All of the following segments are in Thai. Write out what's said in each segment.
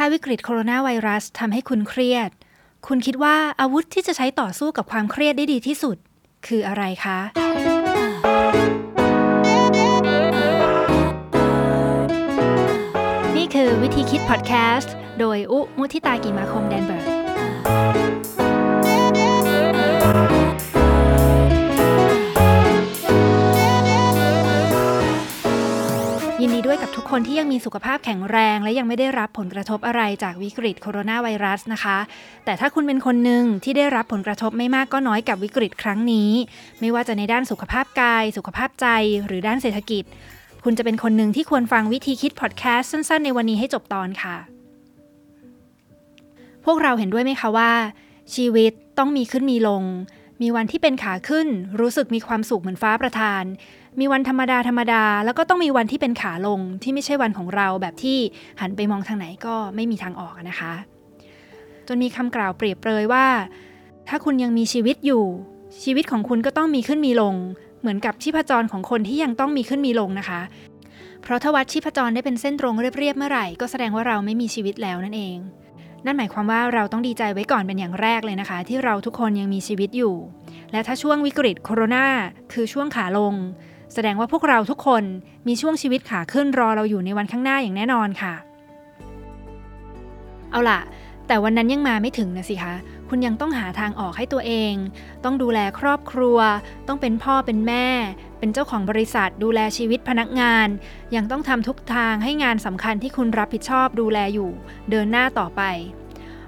ถ้าวิกฤตโคโรนาไวรัสทำให้คุณเครียด คุณคิดว่าอาวุธที่จะใช้ต่อสู้กับความเครียดได้ดีที่สุด คืออะไรคะ นี่คือวิธีคิดพอดแคสต์ โดยอุมุทิตากิมาคมแดนเบิร์ก คนที่ยังมีสุขภาพแข็งแรง และยังไม่ได้รับผลกระทบอะไรจากวิกฤตโคโรนาไวรัสนะคะ แต่ถ้าคุณเป็นคนหนึ่งที่ได้รับผลกระทบไม่มากก็น้อยกับวิกฤตครั้งนี้ ไม่ว่าจะในด้านสุขภาพกาย สุขภาพใจ หรือด้านเศรษฐกิจ คุณจะเป็นคนหนึ่งที่ควรฟังวิธีคิดพอดแคสต์สั้นๆ ในวันนี้ให้จบตอนค่ะ พวกเราเห็นด้วยไหมคะว่า ชีวิตต้องมีขึ้นมีลง มีวันที่เป็นขาขึ้น รู้สึกมีความสุขเหมือนฟ้าประทาน มีวันธรรมดาธรรมดา แล้วก็ต้องมีวันที่เป็นขาลงที่ไม่ใช่วันของเราแบบที่หันไปมองทางไหนก็ไม่มีทางออกนะคะ จนมีคำกล่าวเปรียบเปรยว่า ถ้าคุณยังมีชีวิตอยู่ ชีวิตของคุณก็ต้องมีขึ้นมีลง เหมือนกับชีพจรของคนที่ยังต้องมีขึ้นมีลงนะคะ เพราะถ้าวัดชีพจรได้เป็นเส้นตรงเรียบๆเมื่อไหร่ก็แสดงว่าเราไม่มีชีวิตแล้วนั่นเอง นั่นหมายความว่าเราต้องดีใจไว้ก่อนเป็นอย่างแรกเลยนะคะ ที่เราทุกคนยังมีชีวิตอยู่ และถ้าช่วงวิกฤตโคโรนาคือช่วงขาลง แสดงว่าพวกเราทุกคนมีช่วงชีวิตขาขึ้นรอเราอยู่ในวันข้างหน้าอย่างแน่นอนค่ะ เอาล่ะ แต่วันนั้นยังมาไม่ถึงนะสิคะคุณยังต้องหาทางออกให้ตัวเอง ต้องดูแลครอบครัว ต้องเป็นพ่อเป็นแม่ เป็นเจ้าของบริษัทดูแลชีวิตพนักงาน ยังต้องทำทุกทางให้งานสำคัญที่คุณรับผิดชอบดูแลอยู่ เดินหน้าต่อไป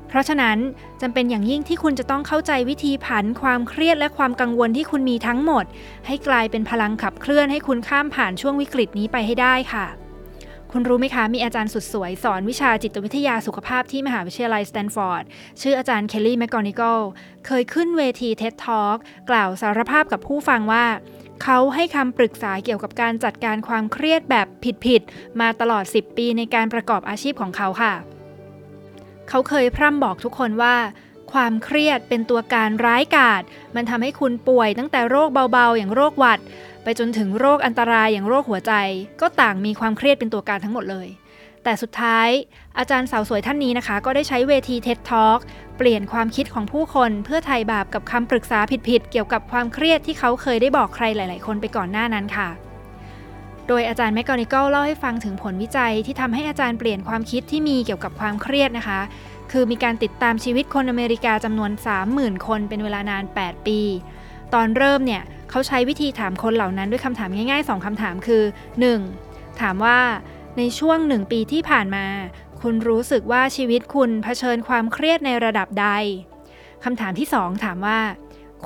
เพราะฉะนั้นจำเป็นอย่างยิ่งที่คุณจะต้องเข้าใจวิธีผันความเครียดและความกังวลที่คุณมีทั้งหมด ให้กลายเป็นพลังขับเคลื่อนให้คุณข้ามผ่านช่วงวิกฤตนี้ไปให้ได้ค่ะคุณรู้ไหมคะ มีอาจารย์สุดสวย สอนวิชาจิตวิทยาสุขภาพที่มหาวิทยาลัยสแตนฟอร์ด ชื่ออาจารย์เคลลี่แมกกอนิกลเคยขึ้นเวที TED Talk กล่าวสารภาพกับผู้ฟังว่า เขาให้คำปรึกษาเกี่ยวกับการจัดการความเครียดแบบผิดๆ มาตลอด 10 ปีในการประกอบอาชีพของเขาค่ะ เขาเคยพร่ำบอกทุกคนว่า ความเครียดเป็นตัวการร้ายกาจมันทำให้คุณป่วยตั้งแต่โรคเบาๆ อย่างโรคหวัด จนถึงโรคอันตรายอย่างโรคหัวใจ ก็ต่างมีความเครียดเป็นตัวการทั้งหมดเลย แต่สุดท้าย อาจารย์สาวสวยท่านนี้นะคะ ก็ได้ใช้เวที TED Talk เปลี่ยนความคิดของผู้คนเพื่อไถ่บาปกับคำปรึกษาผิดๆเกี่ยวกับความเครียดที่เขาเคยได้บอกใครหลาย ๆ คนไปก่อนหน้านั้นค่ะโดยอาจารย์แมกกอนิกลเล่าให้ฟังถึงผลวิจัยที่ทำให้อาจารย์เปลี่ยนความคิดที่มีเกี่ยวกับความเครียดนะคะ คือมีการติดตามชีวิตคนอเมริกาจำนวน 30,000 คนเป็นเวลานาน 8 ปี ตอนเริ่มเนี่ยเขาใช้วิธีถามคนเหล่านั้นด้วยคำถามง่ายๆ 2คำถามคือ 1. ถามว่าในช่วง1ปีที่ผ่านมา คุณรู้สึกว่าชีวิตคุณเผชิญความเครียดในระดับใดคำถามที่ 2 ถามว่า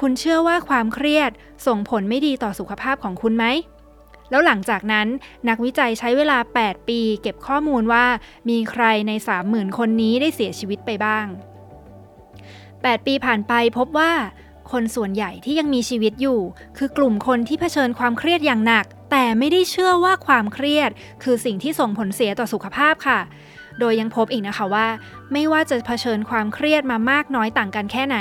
คุณเชื่อว่าความเครียดส่งผลไม่ดีต่อสุขภาพของคุณไหมแล้วหลังจากนั้นนักวิจัยใช้เวลา 8 ปี เก็บข้อมูลว่ามีใครใน 30,000 คนนี้ได้เสียชีวิตไปบ้าง 8 ปีผ่านไปพบว่า คนส่วนใหญ่ที่ยังมีชีวิตอยู่ คือกลุ่มคนที่เผชิญความเครียดอย่างหนัก แต่ไม่ได้เชื่อว่าความเครียด คือสิ่งที่ส่งผลเสียต่อสุขภาพค่ะ โดยยังพบอีกนะคะว่า ไม่ว่าจะเผชิญความเครียดมามากน้อยต่างกันแค่ไหน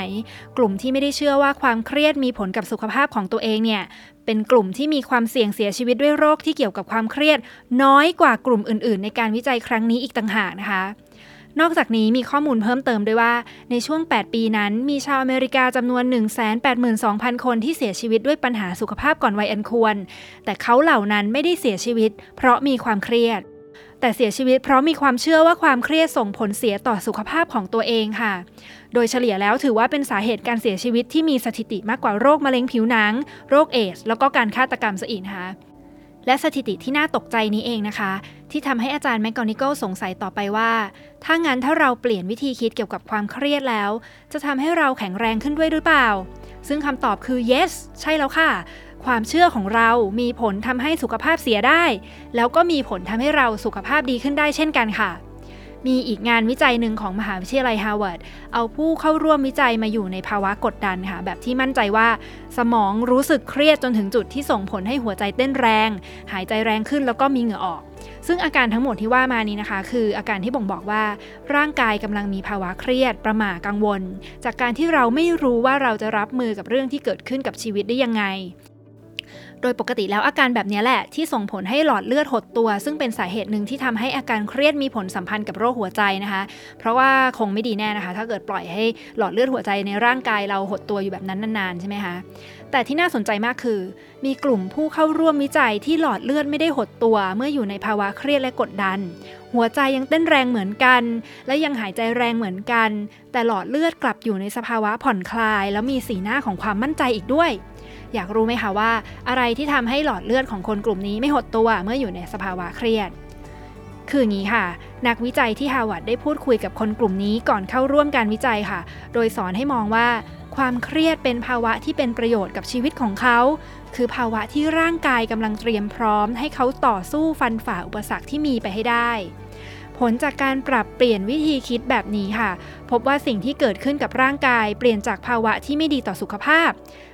กลุ่มที่ไม่ได้เชื่อว่าความเครียดมีผลกับสุขภาพของตัวเองเนี่ยเป็นกลุ่มที่มีความเสี่ยงเสียชีวิตด้วยโรคที่เกี่ยวกับความเครียด น้อยกว่ากลุ่มอื่น ๆ ในการวิจัยครั้งนี้อีกต่างหากนะคะ นอกจากนี้มีข้อมูลเพิ่มเติมด้วยว่า ในช่วง 8 ปีนั้น มีชาวอเมริกาจำนวน 182,000 คนที่เสียชีวิตด้วยปัญหาสุขภาพก่อนวัยอันควร แต่เขาเหล่านั้นไม่ได้เสียชีวิต เพราะมีความเครียด แต่เสียชีวิตเพราะมีความเชื่อว่าความเครียดส่งผลเสียต่อสุขภาพของตัวเองค่ะ โดยเฉลี่ยแล้วถือว่าเป็นสาเหตุการเสียชีวิตที่มีสถิติมากกว่าโรคมะเร็งผิวหนัง โรคเอดส์แล้วก็การฆาตกรรมซะอีกนะคะและสถิติที่น่าตกใจนี้เองนะคะ ที่ทำให้อาจารย์แมกกอนิกสงสัยต่อไปว่า ถ้างั้นถ้าเราเปลี่ยนวิธีคิดเกี่ยวกับความเครียดแล้ว จะทำให้เราแข็งแรงขึ้นด้วยหรือเปล่า ซึ่งคำตอบคือ yes ใช่แล้วค่ะ ความเชื่อของเรามีผลทำให้สุขภาพเสียได้ แล้วก็มีผลทำให้เราสุขภาพดีขึ้นได้เช่นกันค่ะมีอีกงานวิจัยหนึ่งของมหาวิทยาลัยฮาร์วาร์ด เอาผู้เข้าร่วมวิจัยมาอยู่ในภาวะกดดันค่ะ แบบที่มั่นใจว่า สมองรู้สึกเครียดจนถึงจุดที่ส่งผลให้หัวใจเต้นแรง หายใจแรงขึ้นแล้วก็มีเหงื่อออก ซึ่งอาการทั้งหมดที่ว่ามานี้นะคะ คืออาการที่บ่งบอกว่าร่างกายกำลังมีภาวะเครียด ประหม่ากังวล จากการที่เราไม่รู้ว่าเราจะรับมือกับเรื่องที่เกิดขึ้นกับชีวิตได้ยังไง โดยปกติแล้วอาการแบบนี้แหละ ที่ส่งผลให้หลอดเลือดหดตัว ซึ่งเป็นสาเหตุหนึ่งที่ทำให้อาการเครียดมีผลสัมพันธ์กับโรคหัวใจนะคะ เพราะว่าคงไม่ดีแน่นะคะ ถ้าเกิดปล่อยให้หลอดเลือดหัวใจในร่างกายเราหดตัวอยู่แบบนั้นนานๆใช่ไหมคะแต่ที่น่าสนใจมากคือ มีกลุ่มผู้เข้าร่วมวิจัยที่หลอดเลือดไม่ได้หดตัว เมื่ออยู่ในภาวะเครียดและกดดัน หัวใจยังเต้นแรงเหมือนกัน และยังหายใจแรงเหมือนกัน แต่หลอดเลือดกลับอยู่ในสภาวะผ่อนคลาย แล้วมีสีหน้าของความมั่นใจอีกด้วย อยากรู้ไหมคะว่า อะไรที่ทำให้หลอดเลือดของคนกลุ่มนี้ไม่หดตัวเมื่ออยู่ในสภาวะเครียด คืออย่างนี้ค่ะ นักวิจัยที่ฮาวาดได้พูดคุยกับคนกลุ่มนี้ก่อนเข้าร่วมการวิจัยค่ะ โดยสอนให้มองว่าความเครียดเป็นภาวะที่เป็นประโยชน์กับชีวิตของเขา คือภาวะที่ร่างกายกำลังเตรียมพร้อม ให้เขาต่อสู้ฟันฝ่าอุปสรรคที่มีไปให้ได้ ผลจากการปรับเปลี่ยนวิธีคิดแบบนี้ค่ะ พบว่าสิ่งที่เกิดขึ้นกับร่างกาย เปลี่ยนจากภาวะที่ไม่ดีต่อสุขภาพ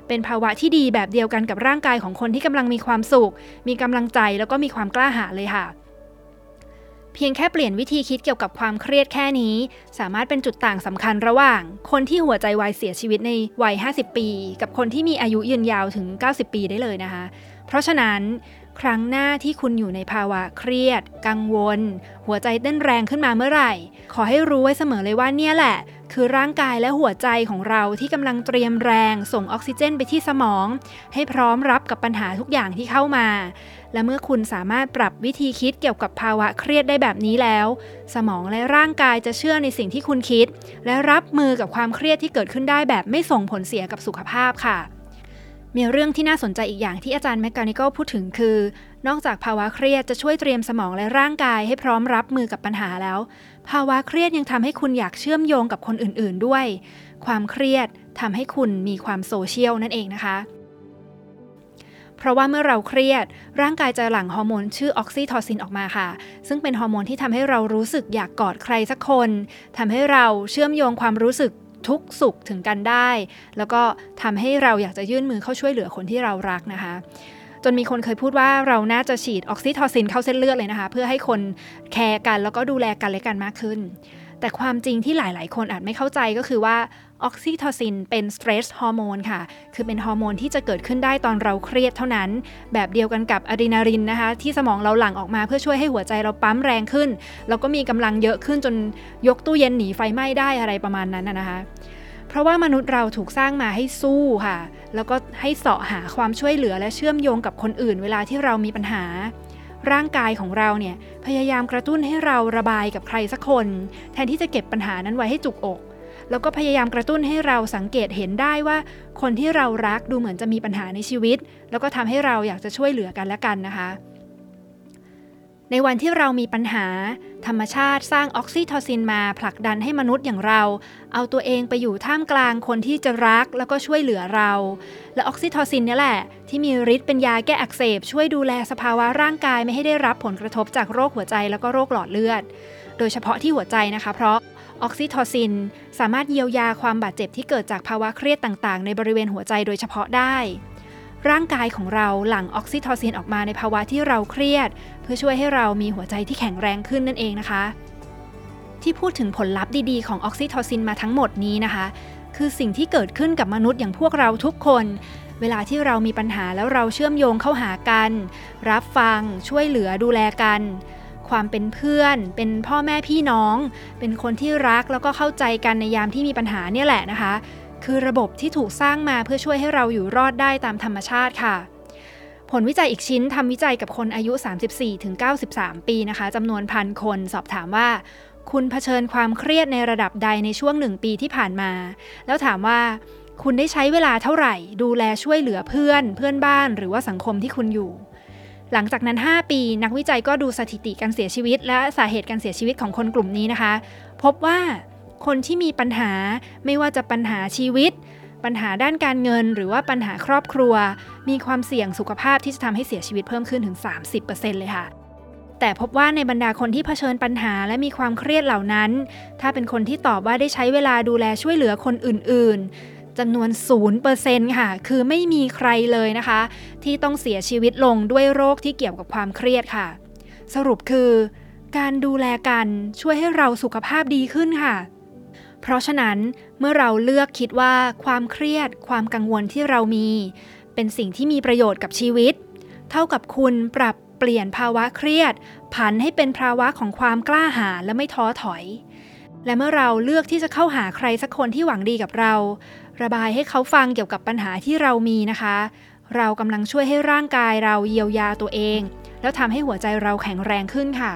เป็นภาวะที่ดีแบบเดียวกันกับร่างกายของคนที่กำลังมีความสุข มีกำลังใจแล้วก็มีความกล้าหาญเลยค่ะเพียงแค่เปลี่ยนวิธีคิดเกี่ยวกับความเครียดแค่นี้ สามารถเป็นจุดต่างสำคัญระหว่าง คนที่หัวใจวายเสียชีวิตในวัย 50 ปี กับคนที่มีอายุยืนยาวถึง 90 ปีได้เลยนะคะ เพราะฉะนั้น ครั้งหน้าที่คุณอยู่ในภาวะเครียด กังวล หัวใจเต้นแรงขึ้นมาเมื่อไหร่ ขอให้รู้ไว้เสมอเลยว่าเนี่ยแหละ คือร่างกายและหัวใจของเราที่กำลังเตรียมแรง ส่งออกซิเจนไปที่สมอง ให้พร้อมรับกับปัญหาทุกอย่างที่เข้ามา และเมื่อคุณสามารถปรับวิธีคิดเกี่ยวกับภาวะเครียดได้แบบนี้แล้ว สมองและร่างกายจะเชื่อในสิ่งที่คุณคิด และรับมือกับความเครียดที่เกิดขึ้นได้แบบไม่ส่งผลเสียกับสุขภาพค่ะ มีเรื่องที่น่าสนใจอีกอย่างที่อาจารย์แมกกานิโกพูดถึงคือ นอกจากภาวะเครียดจะช่วยเตรียมสมองและร่างกายให้พร้อมรับมือกับปัญหาแล้ว ภาวะเครียดยังทำให้คุณอยากเชื่อมโยงกับคนอื่นๆด้วย ความเครียดทำให้คุณมีความโซเชียลนั่นเองนะคะ เพราะว่าเมื่อเราเครียด ร่างกายจะหลั่งฮอร์โมนชื่อออกซิโทซินออกมาค่ะ ซึ่งเป็นฮอร์โมนที่ทำให้เรารู้สึกอยากกอดใครสักคนทำให้เราเชื่อมโยงความรู้สึก ทุกข์สุขถึงกันได้ แล้วก็ทำให้เราอยากจะยื่นมือเข้าช่วยเหลือคนที่เรารักนะคะ จนมีคนเคยพูดว่าเราน่าจะฉีดออกซิโทซินเข้าเส้นเลือดเลยนะคะ เพื่อให้คนแคร์กันแล้วก็ดูแลกันและกันมากขึ้น แต่ความจริงที่หลาย ๆ คนอาจไม่เข้าใจก็คือว่า ออกซิโทซินเป็น stress hormone ค่ะ คือเป็นฮอร์โมนที่จะเกิดขึ้นได้ตอนเราเครียดเท่านั้น แบบเดียวกันกับอะดรีนาลินนะคะ ที่สมองเราหลั่งออกมาเพื่อช่วยให้หัวใจเราปั๊มแรงขึ้น แล้วก็มีกำลังเยอะขึ้นจนยกตู้เย็นหนีไฟไหม้ได้อะไรประมาณนั้นนะคะ เพราะว่ามนุษย์เราถูกสร้างมาให้สู้ค่ะ แล้วก็ให้เสาะหาความช่วยเหลือและเชื่อมโยงกับคนอื่น เวลาที่เรามีปัญหาร่างกายของเราเนี่ยพยายามกระตุ้นให้เราระบายกับใครสักคน แทนที่จะเก็บปัญหานั้นไว้ให้จุกอก แล้วก็พยายามกระตุ้นให้เราสังเกตเห็นได้ว่า คนที่เรารักดูเหมือนจะมีปัญหาในชีวิต แล้วก็ทำให้เราอยากจะช่วยเหลือกันและกันนะคะ ในวันที่เรามีปัญหา ธรรมชาติสร้างออกซิโทซินมาผลักดันให้มนุษย์อย่างเรา เอาตัวเองไปอยู่ท่ามกลางคนที่จะรักแล้วก็ช่วยเหลือเรา และออกซิโทซินนี่แหละ ที่มีฤทธิ์เป็นยาแก้อักเสบ ช่วยดูแลสภาวะร่างกายไม่ให้ได้รับผลกระทบจากโรคหัวใจแล้วก็โรคหลอดเลือด โดยเฉพาะที่หัวใจนะคะ เพราะ ออกซิโทซิน สามารถเยียวยาความบาดเจ็บที่เกิดจากภาวะเครียดต่างๆ ในบริเวณหัวใจโดยเฉพาะได้ ร่างกายของเราหลั่งออกซิโทซินออกมาในภาวะที่เราเครียด เพื่อช่วยให้เรามีหัวใจที่แข็งแรงขึ้นนั่นเองนะคะ ที่พูดถึงผลลัพธ์ดีๆของออกซิโทซินมาทั้งหมดนี้นะคะ คือสิ่งที่เกิดขึ้นกับมนุษย์อย่างพวกเราทุกคน เวลาที่เรามีปัญหาแล้วเราเชื่อมโยงเข้าหากัน รับฟัง ช่วยเหลือดูแลกัน ความเป็นเพื่อน เป็นพ่อแม่พี่น้อง เป็นคนที่รักแล้วก็เข้าใจกันในยามที่มีปัญหาเนี่ยแหละนะคะ คือระบบที่ถูกสร้างมาเพื่อช่วยให้เราอยู่รอดได้ตามธรรมชาติค่ะ ผลวิจัยอีกชิ้นทำวิจัยกับคนอายุ 34-93 ปีนะคะจำนวนพันคนสอบถามว่าคุณเผชิญความเครียดในระดับใดในช่วงหนึ่งปีที่ผ่านมา แล้วถามว่าคุณได้ใช้เวลาเท่าไหร่ ดูแลช่วยเหลือเพื่อน เพื่อนบ้าน หรือว่าสังคมที่คุณอยู่ หลังจากนั้น 5 ปี นักวิจัยก็ดูสถิติการเสียชีวิต และสาเหตุการเสียชีวิตของคนกลุ่มนี้นะคะ พบว่าคนที่มีปัญหาไม่ว่าจะปัญหาชีวิต ปัญหาด้านการเงิน หรือว่าปัญหาครอบครัว มีความเสี่ยงสุขภาพที่จะทำให้เสียชีวิตเพิ่มขึ้นถึง 30%เลยค่ะแต่พบว่าในบรรดาคนที่เผชิญปัญหาและมีความเครียดเหล่านั้น ถ้าเป็นคนที่ตอบว่าได้ใช้เวลาดูแลช่วยเหลือคนอื่น จำนวน 0%ค่ะ คือไม่มีใครเลยนะคะ ที่ต้องเสียชีวิตลงด้วยโรคที่เกี่ยวกับความเครียดค่ะ สรุปคือ การดูแลกันช่วยให้เราสุขภาพดีขึ้นค่ะ เพราะฉะนั้นเมื่อเราเลือกคิดว่าความเครียด ความกังวลที่เรามี เป็นสิ่งที่มีประโยชน์กับชีวิต เท่ากับคุณปรับเปลี่ยนภาวะเครียด ผันให้เป็นภาวะของความกล้าหาญและไม่ท้อถอย และเมื่อเราเลือกที่จะเข้าหาใครสักคนที่หวังดีกับเรา ระบายให้เขาฟังเกี่ยวกับปัญหาที่เรามีนะคะ เรากำลังช่วยให้ร่างกายเราเยียวยาตัวเอง แล้วทำให้หัวใจเราแข็งแรงขึ้นค่ะ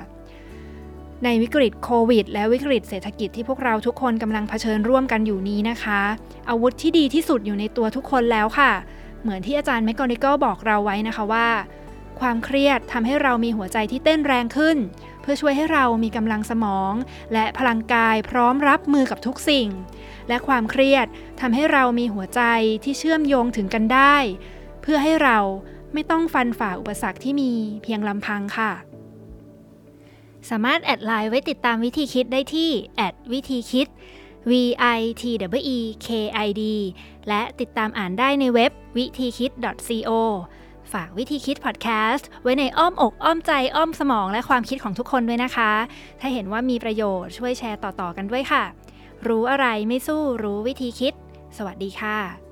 ในวิกฤตโควิด และวิกฤตเศรษฐกิจที่พวกเราทุกคนกำลังเผชิญร่วมกันอยู่นี้นะคะ อาวุธที่ดีที่สุดอยู่ในตัวทุกคนแล้วค่ะ เหมือนที่อาจารย์แมกกอนิกลบอกเราไว้นะคะว่า ความเครียดทำให้เรามีหัวใจที่เต้นแรงขึ้น เพื่อช่วยให้เรามีกำลังสมอง และพลังกายพร้อมรับมือกับทุกสิ่ง และความเครียดทำให้เรามีหัวใจที่เชื่อมโยงถึงกันได้ เพื่อให้เราไม่ต้องฟันฝ่าอุปสรรคที่มีเพียงลำพังค่ะ สามารถ add LINE ไว้ติดตามวิธีคิดได้ที่แอดวิธีคิด v i t w e k i d และติดตามอ่านได้ในเว็บวิธีคิด co ฝากวิธีคิดพอดแคสต์ไว้ในอ้อมอกอ้อมใจอ้อมสมองและความคิดของทุกคนด้วยนะคะ ถ้าเห็นว่ามีประโยชน์ช่วยแชร์ต่อๆกันด้วยค่ะ รู้อะไรไม่สู้รู้วิธีคิด สวัสดีค่ะ